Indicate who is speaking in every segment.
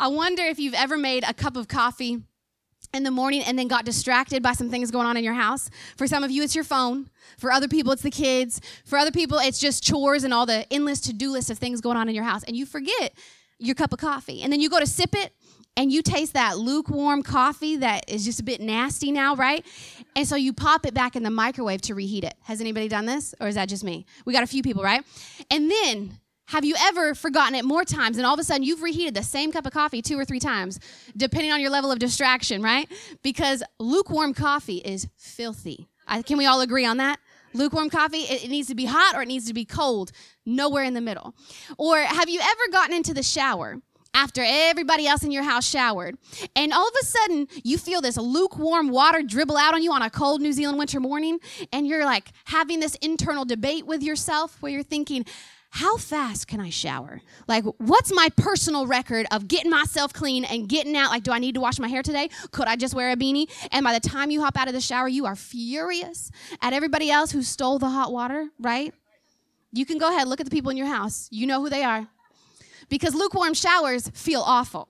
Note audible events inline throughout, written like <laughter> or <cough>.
Speaker 1: I wonder if you've ever made a cup of coffee in the morning and then got distracted by some things going on in your house. For some of you, it's your phone. For other people, it's the kids. For other people, it's just chores and all the endless to do list of things going on in your house. And you forget your cup of coffee. And then you go to sip it and you taste that lukewarm coffee that is just a bit nasty now, right? And so you pop it back in the microwave to reheat it. Has anybody done this? Or is that just me? We got a few people, right? And then have you ever forgotten it more times and all of a sudden you've reheated the same cup of coffee two or three times, depending on your level of distraction, right? Because lukewarm coffee is filthy. I, can we all agree on that? Lukewarm coffee, it, it needs to be hot or it needs to be cold, nowhere in the middle. Or have you ever gotten into the shower? after everybody else in your house showered. And all of a sudden, you feel this lukewarm water dribble out on you on a cold New Zealand winter morning. And you're like having this internal debate with yourself where you're thinking, how fast can I shower? Like, what's my personal record of getting myself clean and getting out? Like, do I need to wash my hair today? Could I just wear a beanie? And by the time you hop out of the shower, you are furious at everybody else who stole the hot water, right? You can go ahead, look at the people in your house. You know who they are. Because lukewarm showers feel awful.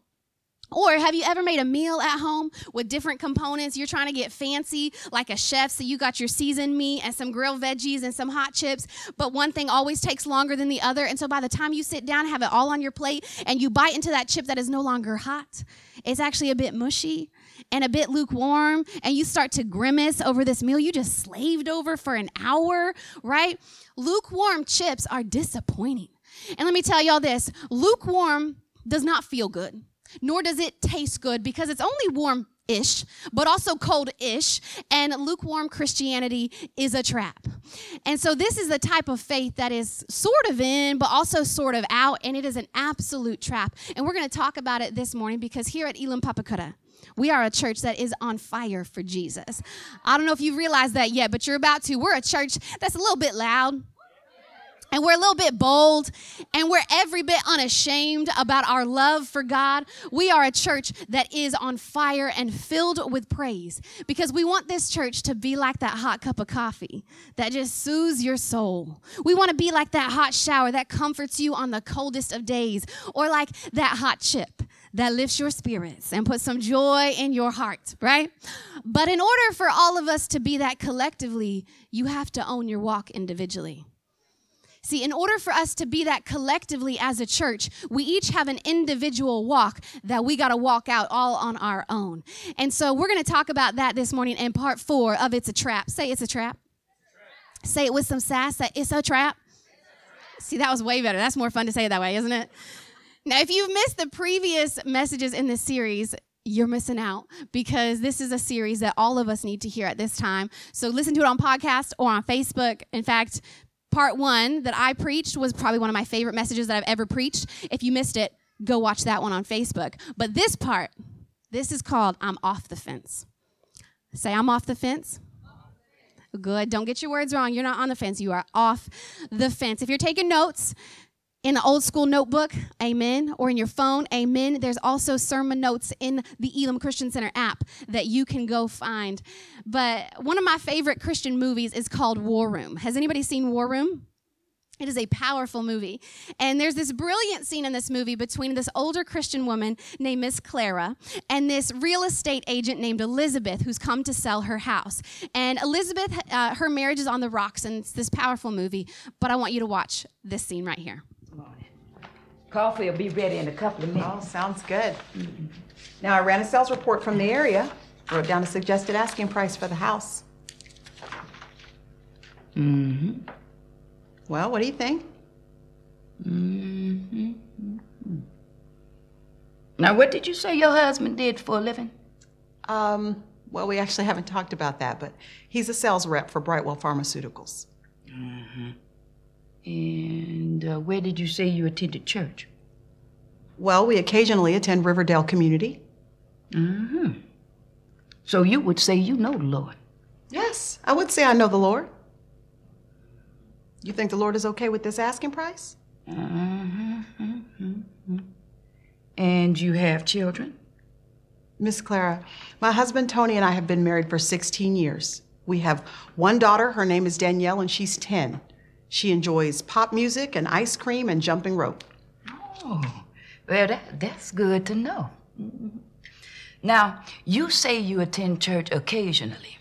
Speaker 1: Or have you ever made a meal at home with different components? You're trying to get fancy like a chef, so you got your seasoned meat and some grilled veggies and some hot chips, but one thing always takes longer than the other. And so by the time you sit down, have it all on your plate, and you bite into that chip that is no longer hot, it's actually a bit mushy and a bit lukewarm, and you start to grimace over this meal you just slaved over for an hour, right? Lukewarm chips are disappointing. And let me tell y'all this lukewarm does not feel good nor does it taste good because it's only warm ish, but also cold ish, and lukewarm Christianity is a trap. And so, this is the type of faith that is sort of in, but also sort of out, and it is an absolute trap. And we're going to talk about it this morning because here at Elim Papakura, we are a church that is on fire for Jesus. I don't know if you realized that yet, but you're about to. We're a church that's a little bit loud and we're a little bit bold and we're every bit unashamed about our love for God. We are a church that is on fire and filled with praise because we want this church to be like that hot cup of coffee that just soothes your soul. We want to be like that hot shower that comforts you on the coldest of days or like that hot chip that lifts your spirits and puts some joy in your heart, right? But in order for all of us to be that collectively, you have to own your walk individually. See, in order for us to be that collectively as a church, we each have an individual walk that we got to walk out all on our own. And so we're going to talk about that this morning in part four of It's a Trap. Say it's a trap. Say it with some sass. Say it's a trap. See, that was way better. That's more fun to say it that way, isn't it? Now, if you've missed the previous messages in this series, you're missing out because this is a series that all of us need to hear at this time. So listen to it on podcast or on Facebook. In fact, part one that I preached was probably one of my favorite messages that I've ever preached. If you missed it, go watch that one on Facebook. But this part, this is called I'm Off the Fence. Say, I'm off the fence. Good. Don't get your words wrong. You're not on the fence. You are off the fence. If you're taking notes, in the old school notebook, amen, or in your phone, amen. There's also sermon notes in the Elim Christian Center app that you can go find. But one of my favorite Christian movies is called War Room. Has anybody seen War Room? It is a powerful movie. And there's this brilliant scene in this movie between this older Christian woman named Miss Clara and this real estate agent named Elizabeth who's come to sell her house. And Elizabeth, uh, her marriage is on the rocks, and it's this powerful movie. But I want you to watch this scene right here.
Speaker 2: Coffee will be ready in a couple of minutes.
Speaker 3: Oh, sounds good. Now, I ran a sales report from the area, wrote down a suggested asking price for the house.
Speaker 2: Mm-hmm.
Speaker 3: Well, what do you think?
Speaker 2: Mm-hmm. Now, what did you say your husband did for a living?
Speaker 3: Um, well, we actually haven't talked about that, but he's a sales rep for Brightwell Pharmaceuticals.
Speaker 2: Mm-hmm. And uh, where did you say you attended church?
Speaker 3: Well, we occasionally attend Riverdale Community.
Speaker 2: Mm-hmm. So you would say you know the Lord?
Speaker 3: Yes, I would say I know the Lord. You think the Lord is okay with this asking price?
Speaker 2: Mm-hmm. mm-hmm. And you have children?
Speaker 3: Miss Clara, my husband Tony and I have been married for 16 years. We have one daughter, her name is Danielle, and she's 10. She enjoys pop music and ice cream and jumping rope.
Speaker 2: Oh, Well, that, that's good to know. Now, you say you attend church occasionally.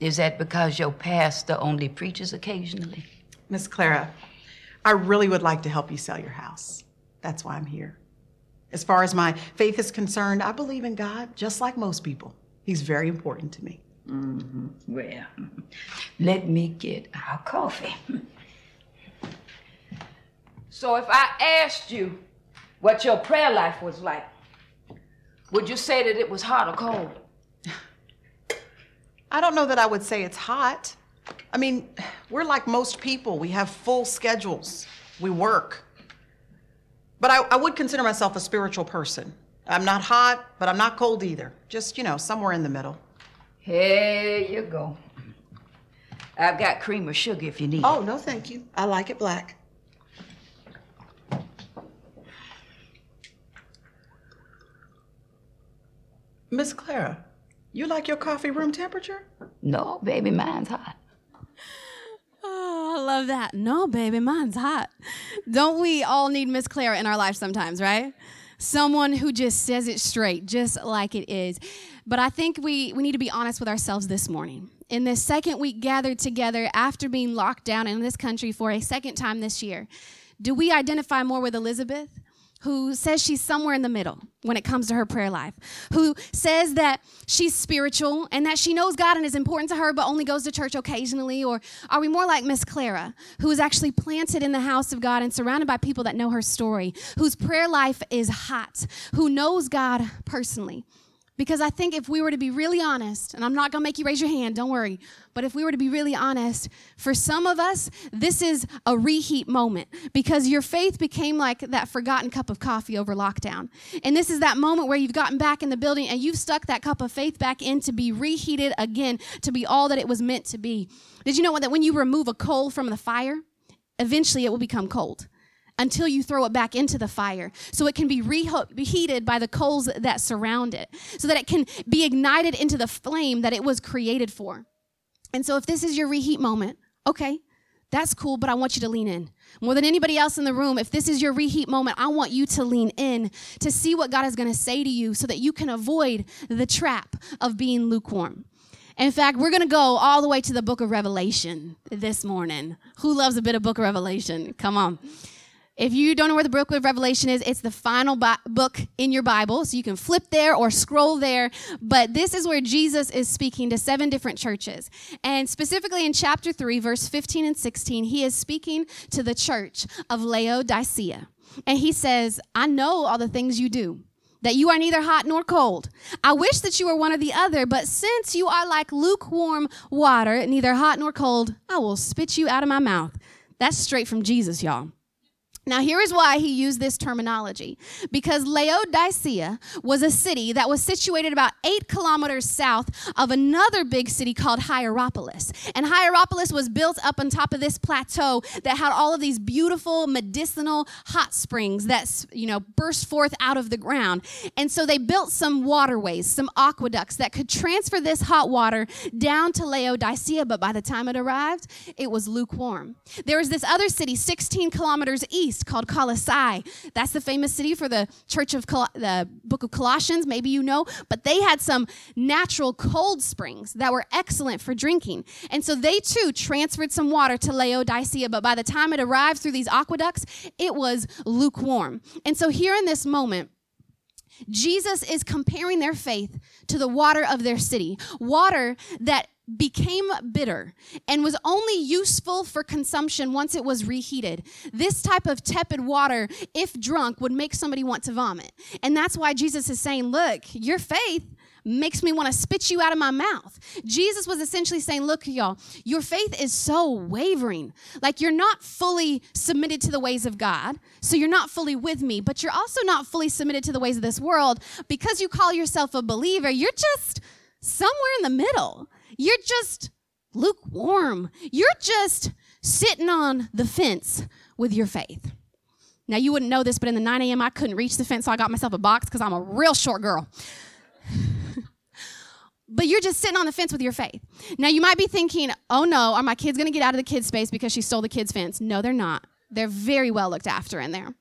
Speaker 2: Is that because your pastor only preaches occasionally?
Speaker 3: Miss Clara, I really would like to help you sell your house. That's why I'm here. As far as my faith is concerned, I believe in God just like most people. He's very important to me.
Speaker 2: Mm-hmm. Well, <laughs> let me get our coffee. <laughs> So, if I asked you what your prayer life was like, would you say that it was hot or cold?
Speaker 3: I don't know that I would say it's hot. I mean, we're like most people. We have full schedules, we work. But I, I, would consider myself a spiritual person. I'm not hot, but I'm not cold either. Just, you know, somewhere in the middle.
Speaker 2: Here you go. I've got cream or sugar if you need
Speaker 3: Oh, no, thank you. I like it black. Miss Clara, you like your coffee room temperature?
Speaker 2: No, baby, mine's hot.
Speaker 1: Oh, I love that. No, baby, mine's hot. Don't we all need Miss Clara in our life sometimes, right? Someone who just says it straight, just like it is. But I think we, we need to be honest with ourselves this morning. In this second week gathered together after being locked down in this country for a second time this year, do we identify more with Elizabeth who says she's somewhere in the middle when it comes to her prayer life, who says that she's spiritual and that she knows God and is important to her, but only goes to church occasionally? Or are we more like Miss Clara, who is actually planted in the house of God and surrounded by people that know her story, whose prayer life is hot, who knows God personally? Because I think if we were to be really honest, and I'm not gonna make you raise your hand, don't worry, but if we were to be really honest, for some of us, this is a reheat moment because your faith became like that forgotten cup of coffee over lockdown. And this is that moment where you've gotten back in the building and you've stuck that cup of faith back in to be reheated again, to be all that it was meant to be. Did you know that when you remove a coal from the fire, eventually it will become cold? Until you throw it back into the fire so it can be reheated by the coals that surround it so that it can be ignited into the flame that it was created for and so if this is your reheat moment okay that's cool but i want you to lean in more than anybody else in the room if this is your reheat moment i want you to lean in to see what god is going to say to you so that you can avoid the trap of being lukewarm in fact, we're going to go all the way to the book of Revelation this morning. Who loves a bit of book of Revelation? Come on. If you don't know where the book of Revelation is, it's the final bi- book in your Bible. So you can flip there or scroll there. But this is where Jesus is speaking to seven different churches. And specifically in chapter 3, verse 15 and 16, he is speaking to the church of Laodicea. And he says, I know all the things you do that you are neither hot nor cold. I wish that you were one or the other, but since you are like lukewarm water, neither hot nor cold, I will spit you out of my mouth. That's straight from Jesus, y'all. Now, here is why he used this terminology. Because Laodicea was a city that was situated about eight kilometers south of another big city called Hierapolis. And Hierapolis was built up on top of this plateau that had all of these beautiful medicinal hot springs that, you know, burst forth out of the ground. And so they built some waterways, some aqueducts that could transfer this hot water down to Laodicea. But by the time it arrived, it was lukewarm. There was this other city 16 kilometers east east called Colossae. That's the famous city for the church of Col- the book of Colossians, maybe you know, but they had some natural cold springs that were excellent for drinking. And so they too transferred some water to Laodicea, but by the time it arrived through these aqueducts, it was lukewarm. And so here in this moment, Jesus is comparing their faith to the water of their city, water that became bitter and was only useful for consumption once it was reheated. This type of tepid water, if drunk, would make somebody want to vomit. And that's why Jesus is saying, Look, your faith makes me want to spit you out of my mouth. Jesus was essentially saying, Look, y'all, your faith is so wavering. Like you're not fully submitted to the ways of God, so you're not fully with me, but you're also not fully submitted to the ways of this world. Because you call yourself a believer, you're just somewhere in the middle. You're just lukewarm. You're just sitting on the fence with your faith. Now, you wouldn't know this, but in the 9 a.m., I couldn't reach the fence, so I got myself a box because I'm a real short girl. <laughs> but you're just sitting on the fence with your faith. Now, you might be thinking, oh no, are my kids going to get out of the kids' space because she stole the kids' fence? No, they're not. They're very well looked after in there.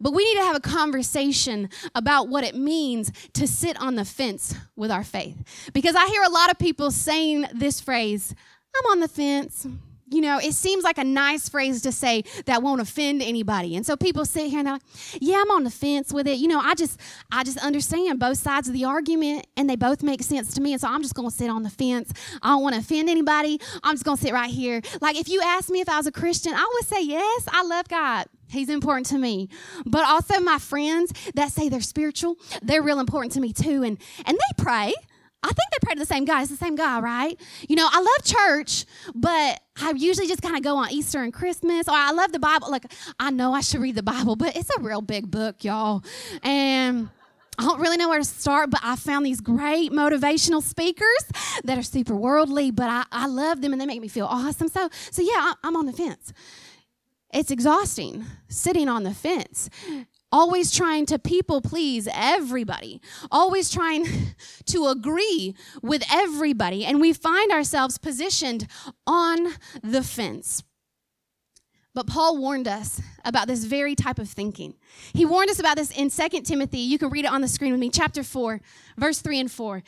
Speaker 1: But we need to have a conversation about what it means to sit on the fence with our faith. Because I hear a lot of people saying this phrase I'm on the fence you know, it seems like a nice phrase to say that won't offend anybody. And so people sit here and they're like, yeah, I'm on the fence with it. You know, I just I just understand both sides of the argument and they both make sense to me. And so I'm just gonna sit on the fence. I don't want to offend anybody. I'm just gonna sit right here. Like if you asked me if I was a Christian, I would say yes, I love God. He's important to me. But also my friends that say they're spiritual, they're real important to me too. And and they pray. I think they pray to the same guy. It's the same guy, right? You know, I love church, but I usually just kind of go on Easter and Christmas. Or I love the Bible. Like, I know I should read the Bible, but it's a real big book, y'all. And I don't really know where to start, but I found these great motivational speakers that are super worldly, but I, I love them and they make me feel awesome. So, so yeah, I'm on the fence. It's exhausting sitting on the fence always trying to people please everybody, always trying <laughs> to agree with everybody. And we find ourselves positioned on the fence. But Paul warned us about this very type of thinking. He warned us about this in 2 Timothy. You can read it on the screen with me, chapter 4, verse 3 and 4.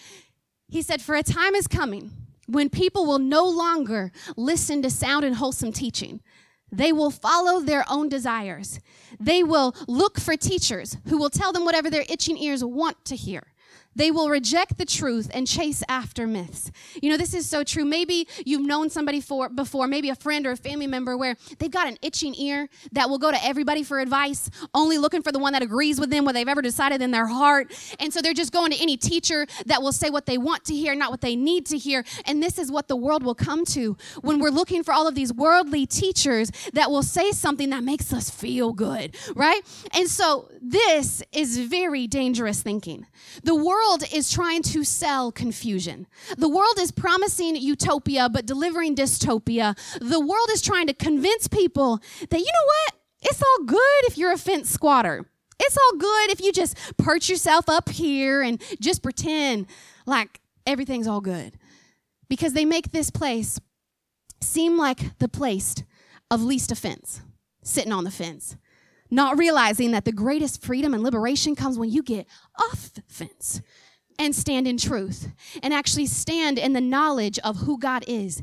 Speaker 1: He said, For a time is coming when people will no longer listen to sound and wholesome teaching they will follow their own desires. They will look for teachers who will tell them whatever their itching ears want to hear. They will reject the truth and chase after myths. You know, this is so true. Maybe you've known somebody for before, maybe a friend or a family member where they've got an itching ear that will go to everybody for advice, only looking for the one that agrees with them, what they've ever decided in their heart. And so they're just going to any teacher that will say what they want to hear, not what they need to hear. And this is what the world will come to when we're looking for all of these worldly teachers that will say something that makes us feel good, right? And so this is very dangerous thinking. The world is trying to sell confusion. The world is promising utopia but delivering dystopia. The world is trying to convince people that, you know what? It's all good if you're a fence squatter. It's all good if you just perch yourself up here and just pretend like everything's all good. Because they make this place seem like the place of least offense, sitting on the fence not realizing that the greatest freedom and liberation comes when you get off the fence and stand in truth and actually stand in the knowledge of who God is.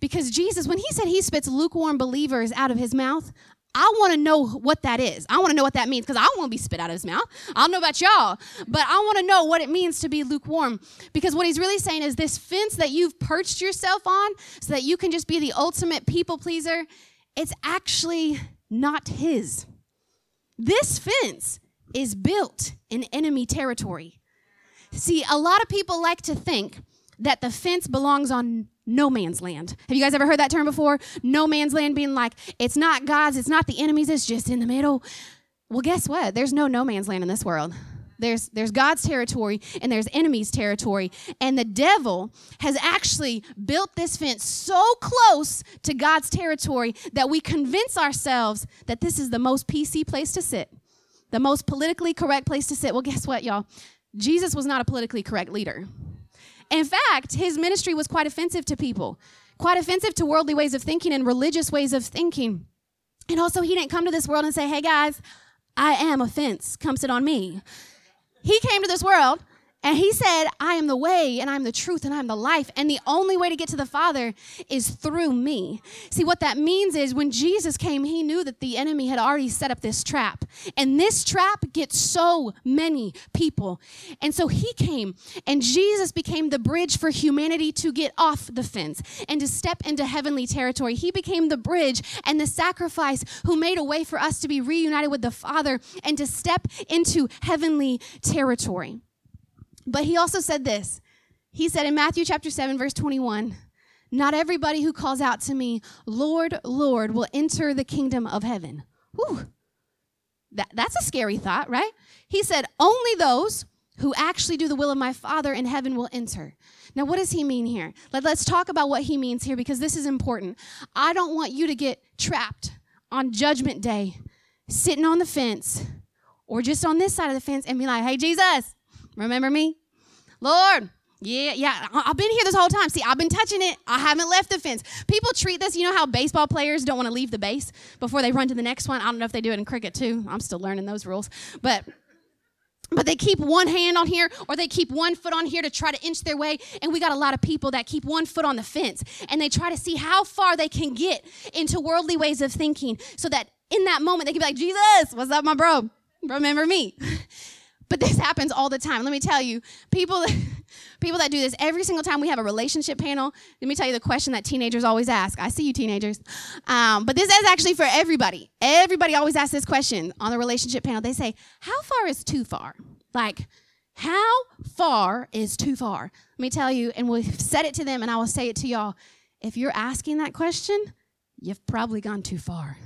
Speaker 1: Because Jesus, when he said he spits lukewarm believers out of his mouth, I want to know what that is. I want to know what that means because I want to be spit out of his mouth. I don't know about y'all, but I want to know what it means to be lukewarm. Because what he's really saying is this fence that you've perched yourself on so that you can just be the ultimate people pleaser, it's actually not his. This fence is built in enemy territory. See, a lot of people like to think that the fence belongs on no man's land. Have you guys ever heard that term before? No man's land being like, it's not God's, it's not the enemy's, it's just in the middle. Well, guess what? There's no no man's land in this world. There's, there's God's territory and there's enemy's territory. And the devil has actually built this fence so close to God's territory that we convince ourselves that this is the most PC place to sit, the most politically correct place to sit. Well, guess what, y'all? Jesus was not a politically correct leader. In fact, his ministry was quite offensive to people, quite offensive to worldly ways of thinking and religious ways of thinking. And also, he didn't come to this world and say, hey guys, I am offense. Come sit on me. He came to this world and he said, I am the way and I'm the truth and I'm the life. And the only way to get to the Father is through me. See, what that means is when Jesus came, he knew that the enemy had already set up this trap. And this trap gets so many people. And so he came and Jesus became the bridge for humanity to get off the fence and to step into heavenly territory. He became the bridge and the sacrifice who made a way for us to be reunited with the Father and to step into heavenly territory. But he also said this. He said in Matthew chapter 7, verse 21, Not everybody who calls out to me, Lord, Lord, will enter the kingdom of heaven. Whew. That, that's a scary thought, right? He said, Only those who actually do the will of my Father in heaven will enter. Now, what does he mean here? Let, let's talk about what he means here because this is important. I don't want you to get trapped on judgment day, sitting on the fence, or just on this side of the fence and be like, hey, Jesus, remember me? Lord, Yeah, yeah. I've been here this whole time. See, I've been touching it. I haven't left the fence. People treat this, you know how baseball players don't want to leave the base before they run to the next one? I don't know if they do it in cricket too. I'm still learning those rules. But but they keep one hand on here or they keep one foot on here to try to inch their way and we got a lot of people that keep one foot on the fence and they try to see how far they can get into worldly ways of thinking so that in that moment they can be like jesus what's up my bro remember me <laughs> but this happens all the time. Let me tell you people <laughs> people that do this every single time we have a relationship panel let me tell you the question that teenagers always ask. I see you teenagers. Um, but this is actually for everybody. Everybody always asks this question on the relationship panel. They say how far is too far? Like how far is too far? Let me tell you and we'll set it to them and i will say it to y'all. If you're asking that question you've probably gone too far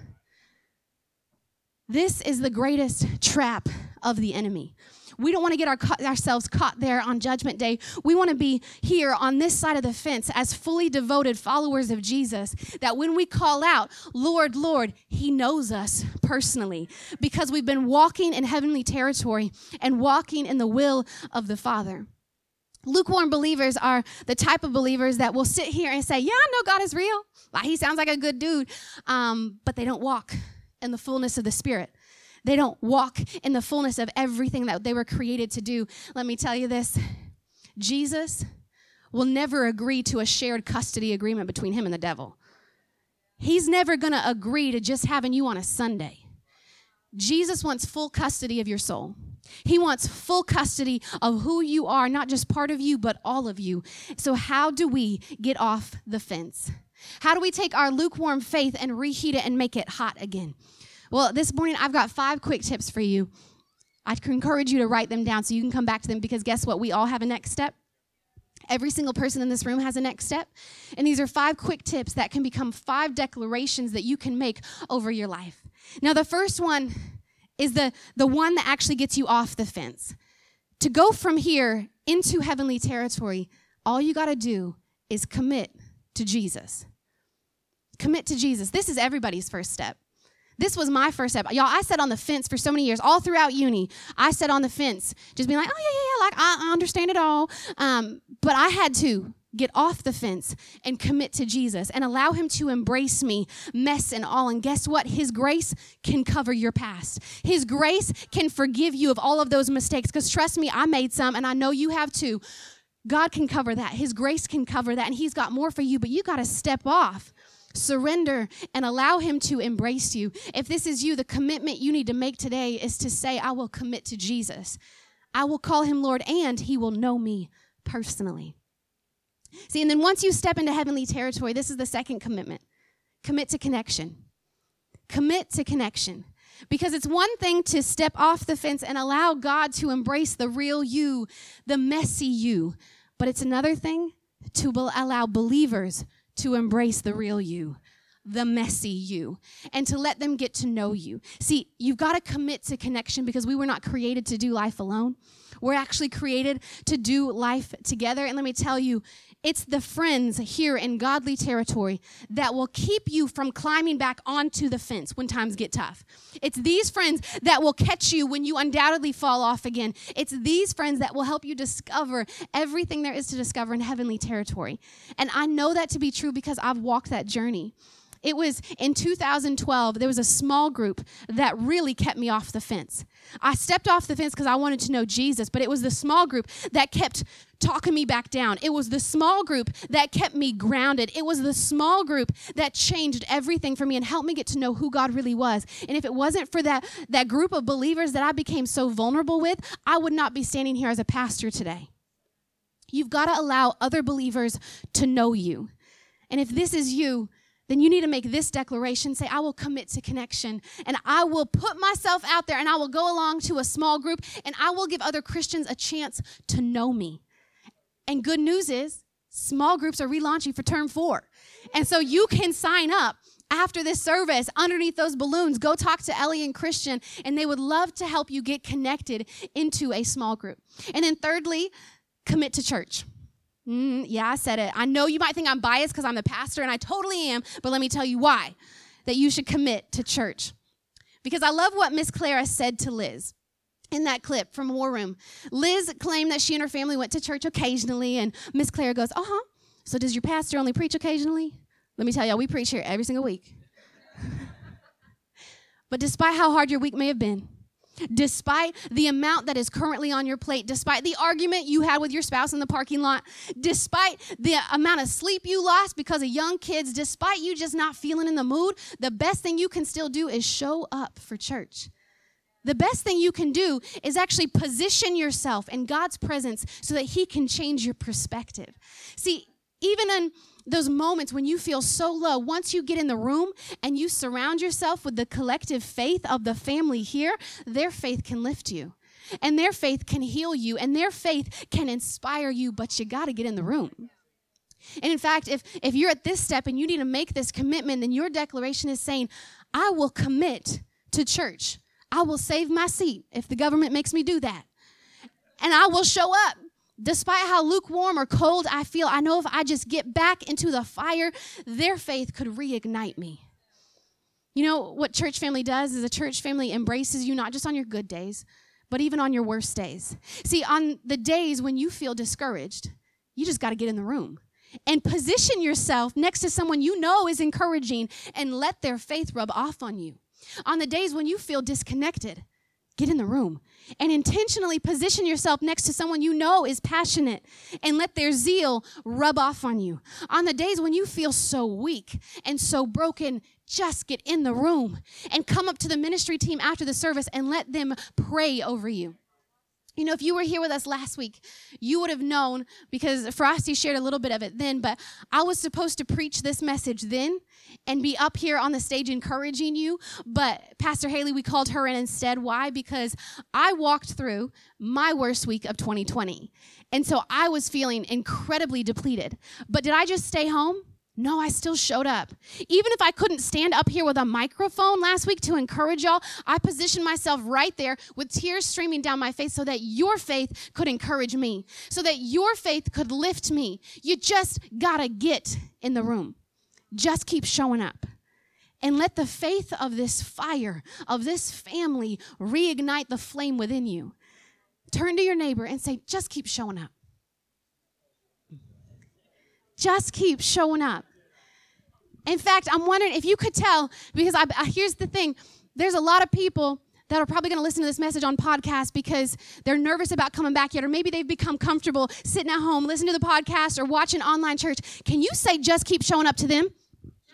Speaker 1: this is the greatest trap of the enemy. We don't want to get our, ourselves caught there on Judgment Day. We want to be here on this side of the fence as fully devoted followers of Jesus. That when we call out, Lord, Lord, He knows us personally because we've been walking in heavenly territory and walking in the will of the Father. Lukewarm believers are the type of believers that will sit here and say, Yeah, I know God is real. Like, he sounds like a good dude. Um, but they don't walk in the fullness of the Spirit. They don't walk in the fullness of everything that they were created to do. Let me tell you this Jesus will never agree to a shared custody agreement between him and the devil. He's never going to agree to just having you on a Sunday. Jesus wants full custody of your soul. He wants full custody of who you are, not just part of you, but all of you. So, how do we get off the fence? How do we take our lukewarm faith and reheat it and make it hot again? Well, this morning I've got five quick tips for you. I'd encourage you to write them down so you can come back to them because guess what? We all have a next step. Every single person in this room has a next step. And these are five quick tips that can become five declarations that you can make over your life. Now, the first one is the, the one that actually gets you off the fence. To go from here into heavenly territory, all you got to do is commit to Jesus. Commit to Jesus. This is everybody's first step. This was my first step. Y'all, I sat on the fence for so many years, all throughout uni. I sat on the fence, just being like, oh, yeah, yeah, yeah, like I, I understand it all. Um, but I had to get off the fence and commit to Jesus and allow Him to embrace me, mess and all. And guess what? His grace can cover your past. His grace can forgive you of all of those mistakes. Because trust me, I made some, and I know you have too. God can cover that. His grace can cover that. And He's got more for you, but you got to step off surrender and allow him to embrace you. If this is you, the commitment you need to make today is to say, I will commit to Jesus. I will call him Lord, and he will know me personally. See, and then once you step into heavenly territory, this is the second commitment commit to connection. Commit to connection. Because it's one thing to step off the fence and allow God to embrace the real you, the messy you, but it's another thing to allow believers to embrace the real you, the messy you, and to let them get to know you. See, you've got to commit to connection because we were not created to do life alone. We're actually created to do life together. And let me tell you, it's the friends here in godly territory that will keep you from climbing back onto the fence when times get tough. It's these friends that will catch you when you undoubtedly fall off again. It's these friends that will help you discover everything there is to discover in heavenly territory. And I know that to be true because I've walked that journey. It was in 2012, there was a small group that really kept me off the fence. I stepped off the fence because I wanted to know Jesus, but it was the small group that kept talking me back down. It was the small group that kept me grounded. It was the small group that changed everything for me and helped me get to know who God really was. And if it wasn't for that, that group of believers that I became so vulnerable with, I would not be standing here as a pastor today. You've got to allow other believers to know you. And if this is you, then you need to make this declaration say, I will commit to connection and I will put myself out there and I will go along to a small group and I will give other Christians a chance to know me. And good news is, small groups are relaunching for term four. And so you can sign up after this service underneath those balloons. Go talk to Ellie and Christian, and they would love to help you get connected into a small group. And then, thirdly, commit to church. Mm, yeah, I said it. I know you might think I'm biased because I'm the pastor, and I totally am, but let me tell you why that you should commit to church. Because I love what Miss Clara said to Liz. in that clip from War Room. Liz claimed that she and her family went to church occasionally, and Miss Claire goes, Uh huh. So does your pastor only preach occasionally? Let me tell y'all, we preach here every single week. <laughs> but despite how hard your week may have been, despite the amount that is currently on your plate, despite the argument you had with your spouse in the parking lot, despite the amount of sleep you lost because of young kids, despite you just not feeling in the mood, the best thing you can still do is show up for church. The best thing you can do is actually position yourself in God's presence so that He can change your perspective. See, even in those moments when you feel so low, once you get in the room and you surround yourself with the collective faith of the family here, their faith can lift you. And their faith can heal you, and their faith can inspire you, but you got to get in the room. And in fact, if, if you're at this step and you need to make this commitment, then your declaration is saying, I will commit to church. I will save my seat if the government makes me do that. And I will show up. Despite how lukewarm or cold I feel, I know if I just get back into the fire, their faith could reignite me. You know what church family does is a church family embraces you not just on your good days, but even on your worst days. See, on the days when you feel discouraged, you just got to get in the room and position yourself next to someone you know is encouraging and let their faith rub off on you. On the days when you feel disconnected, get in the room and intentionally position yourself next to someone you know is passionate and let their zeal rub off on you. On the days when you feel so weak and so broken, just get in the room and come up to the ministry team after the service and let them pray over you. You know, if you were here with us last week, you would have known because Frosty shared a little bit of it then, but I was supposed to preach this message then and be up here on the stage encouraging you. But Pastor Haley, we called her in instead. Why? Because I walked through my worst week of 2020. And so I was feeling incredibly depleted. But did I just stay home? No, I still showed up. Even if I couldn't stand up here with a microphone last week to encourage y'all, I positioned myself right there with tears streaming down my face so that your faith could encourage me, so that your faith could lift me. You just gotta get in the room. Just keep showing up. And let the faith of this fire, of this family, reignite the flame within you. Turn to your neighbor and say, just keep showing up. Just keep showing up. In fact, I'm wondering if you could tell, because I, I, here's the thing there's a lot of people that are probably going to listen to this message on podcast because they're nervous about coming back yet, or maybe they've become comfortable sitting at home, listening to the podcast, or watching online church. Can you say, just keep showing up to them?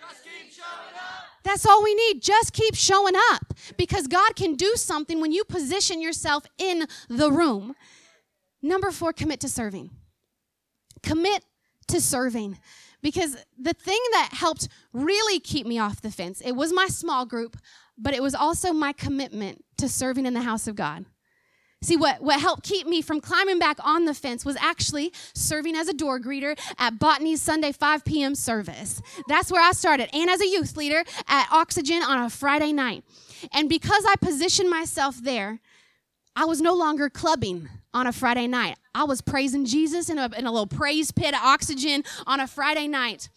Speaker 1: Just keep showing up. That's all we need. Just keep showing up because God can do something when you position yourself in the room. Number four, commit to serving. Commit to serving. Because the thing that helped really keep me off the fence it was my small group but it was also my commitment to serving in the house of god. See what, what helped keep me from climbing back on the fence was actually serving as a door greeter at botany's sunday 5 p.m service. That's where i started and as a youth leader at oxygen on a friday night. And because i positioned myself there I was no longer clubbing on a Friday night. I was praising Jesus in a, in a little praise pit of oxygen on a Friday night.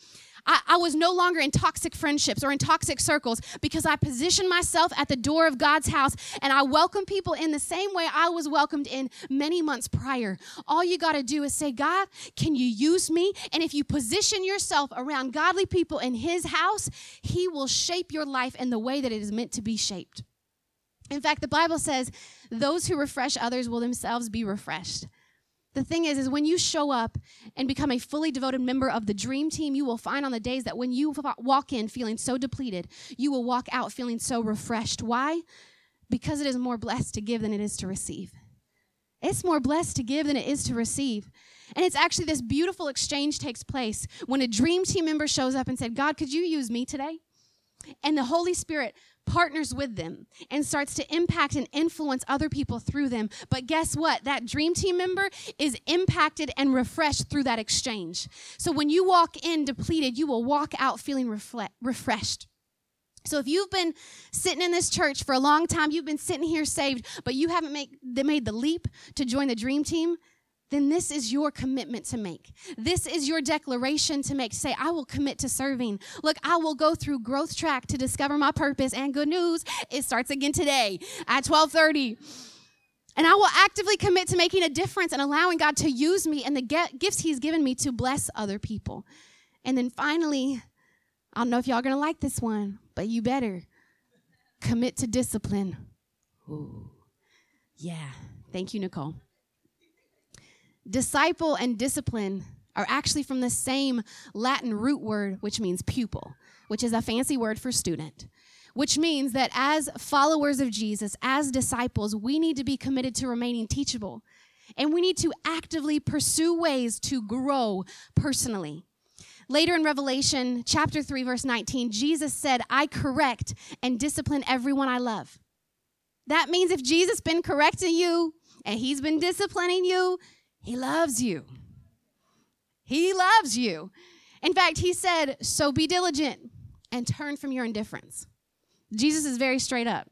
Speaker 1: I, I, was no longer in toxic friendships or in toxic circles because I positioned myself at the door of God's house and I welcome people in the same way I was welcomed in many months prior. All you got to do is say, God, can you use me? And if you position yourself around godly people in His house, He will shape your life in the way that it is meant to be shaped. In fact, the Bible says, those who refresh others will themselves be refreshed. The thing is, is when you show up and become a fully devoted member of the dream team, you will find on the days that when you walk in feeling so depleted, you will walk out feeling so refreshed. Why? Because it is more blessed to give than it is to receive. It's more blessed to give than it is to receive. And it's actually this beautiful exchange takes place when a dream team member shows up and said, God, could you use me today? And the Holy Spirit partners with them and starts to impact and influence other people through them. But guess what? That dream team member is impacted and refreshed through that exchange. So when you walk in depleted, you will walk out feeling refreshed. So if you've been sitting in this church for a long time, you've been sitting here saved, but you haven't make, made the leap to join the dream team, then this is your commitment to make. This is your declaration to make. Say, I will commit to serving. Look, I will go through growth track to discover my purpose. And good news, it starts again today at 1230. And I will actively commit to making a difference and allowing God to use me and the gifts He's given me to bless other people. And then finally, I don't know if y'all to like this one, but you better commit to discipline. Ooh. Yeah. Thank you, Nicole. Disciple and discipline are actually from the same Latin root word, which means pupil, which is a fancy word for student which means that as followers of Jesus, as disciples, we need to be committed to remaining teachable. And we need to actively pursue ways to grow personally. Later in Revelation chapter 3, verse 19, Jesus said, I correct and discipline everyone I love. That means if Jesus been correcting you and he's been disciplining you, he loves you. He loves you. In fact, he said, So be diligent and turn from your indifference. Jesus is very straight up.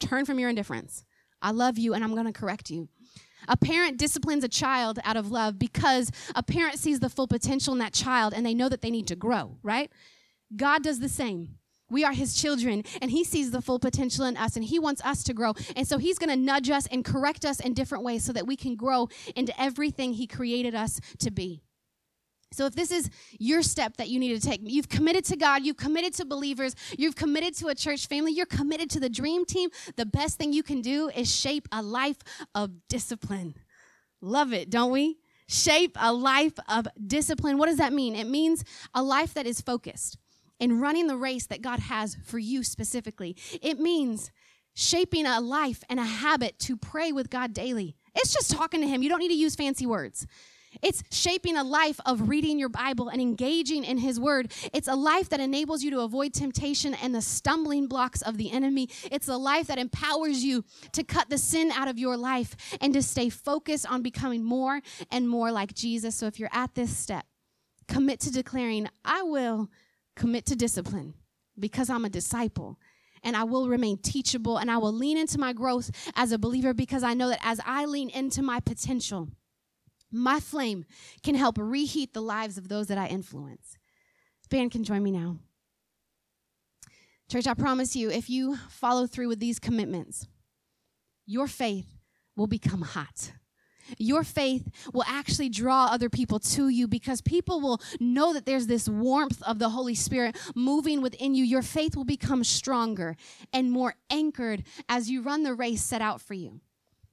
Speaker 1: Turn from your indifference. I love you and I'm going to correct you. A parent disciplines a child out of love because a parent sees the full potential in that child and they know that they need to grow, right? God does the same. We are his children and he sees the full potential in us and he wants us to grow. And so he's going to nudge us and correct us in different ways so that we can grow into everything he created us to be. So, if this is your step that you need to take, you've committed to God, you've committed to believers, you've committed to a church family, you're committed to the dream team, the best thing you can do is shape a life of discipline. Love it, don't we? Shape a life of discipline. What does that mean? It means a life that is focused in running the race that God has for you specifically. It means shaping a life and a habit to pray with God daily. It's just talking to Him. You don't need to use fancy words. It's shaping a life of reading your Bible and engaging in His Word. It's a life that enables you to avoid temptation and the stumbling blocks of the enemy. It's a life that empowers you to cut the sin out of your life and to stay focused on becoming more and more like Jesus. So if you're at this step, commit to declaring, I will commit to discipline because I'm a disciple and I will remain teachable and I will lean into my growth as a believer because I know that as I lean into my potential, my flame can help reheat the lives of those that I influence. Band can join me now. Church, I promise you, if you follow through with these commitments, your faith will become hot. Your faith will actually draw other people to you because people will know that there's this warmth of the Holy Spirit moving within you. Your faith will become stronger and more anchored as you run the race set out for you.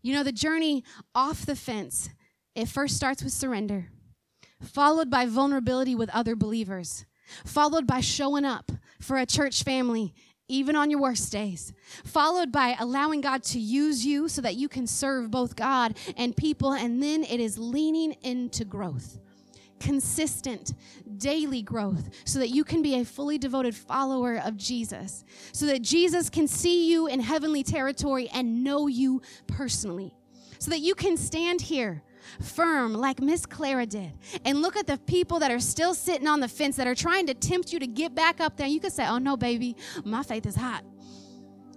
Speaker 1: You know, the journey off the fence it first starts with surrender, followed by vulnerability with other believers, followed by showing up for a church family, even on your worst days, followed by allowing God to use you so that you can serve both God and people, and then it is leaning into growth. Consistent daily growth so that you can be a fully devoted follower of Jesus, so that Jesus can see you in heavenly territory and know you personally, so that you can stand here firm like Miss Clara did. And look at the people that are still sitting on the fence that are trying to tempt you to get back up there. You could say, Oh, no, baby, my faith is hot.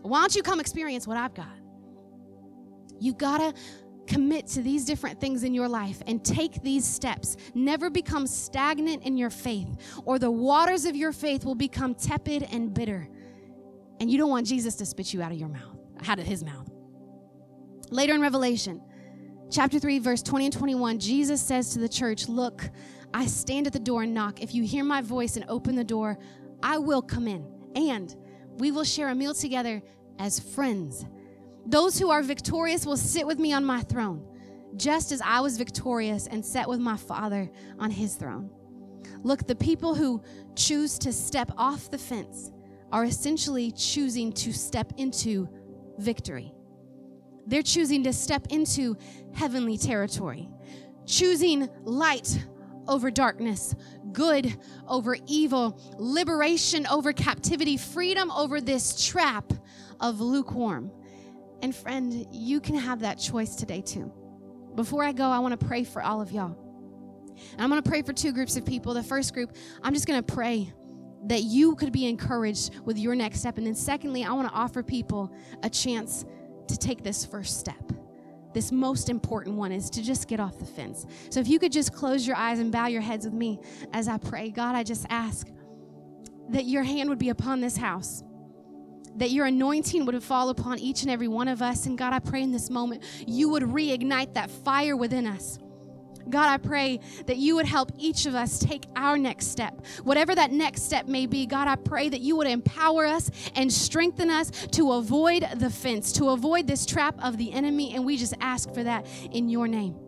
Speaker 1: Why don't you come experience what I've got? You gotta commit to these different things in your life and take these steps. Never become stagnant in your faith, or the waters of your faith will become tepid and bitter. And you don't want Jesus to spit you out of your mouth, out of his mouth. Later in Revelation, chapter 3, verse 20 and 21, Jesus says to the church, Look, I stand at the door and knock. If you hear my voice and open the door, I will come in, and we will share a meal together as friends. Those who are victorious will sit with me on my throne, just as I was victorious and sat with my Father on his throne. Look, the people who choose to step off the fence are essentially choosing to step into victory. They're choosing to step into heavenly territory, choosing light over darkness, good over evil, liberation over captivity, freedom over this trap of lukewarm. And friend, you can have that choice today too. Before I go, I want to pray for all of y'all. And I'm going to pray for two groups of people. The first group, I'm just going to pray that you could be encouraged with your next step. And then, secondly, I want to offer people a chance to take this first step. This most important one is to just get off the fence. So if you could just close your eyes and bow your heads with me as I pray, God, I just ask that your hand would be upon this house. that your anointing would fall upon each and every one of us. And God, I pray in this moment you would reignite that fire within us. God, I pray that you would help each of us take our next step. Whatever that next step may be, God, I pray that you would empower us and strengthen us to avoid the fence, to avoid this trap of the enemy. And we just ask for that in your name.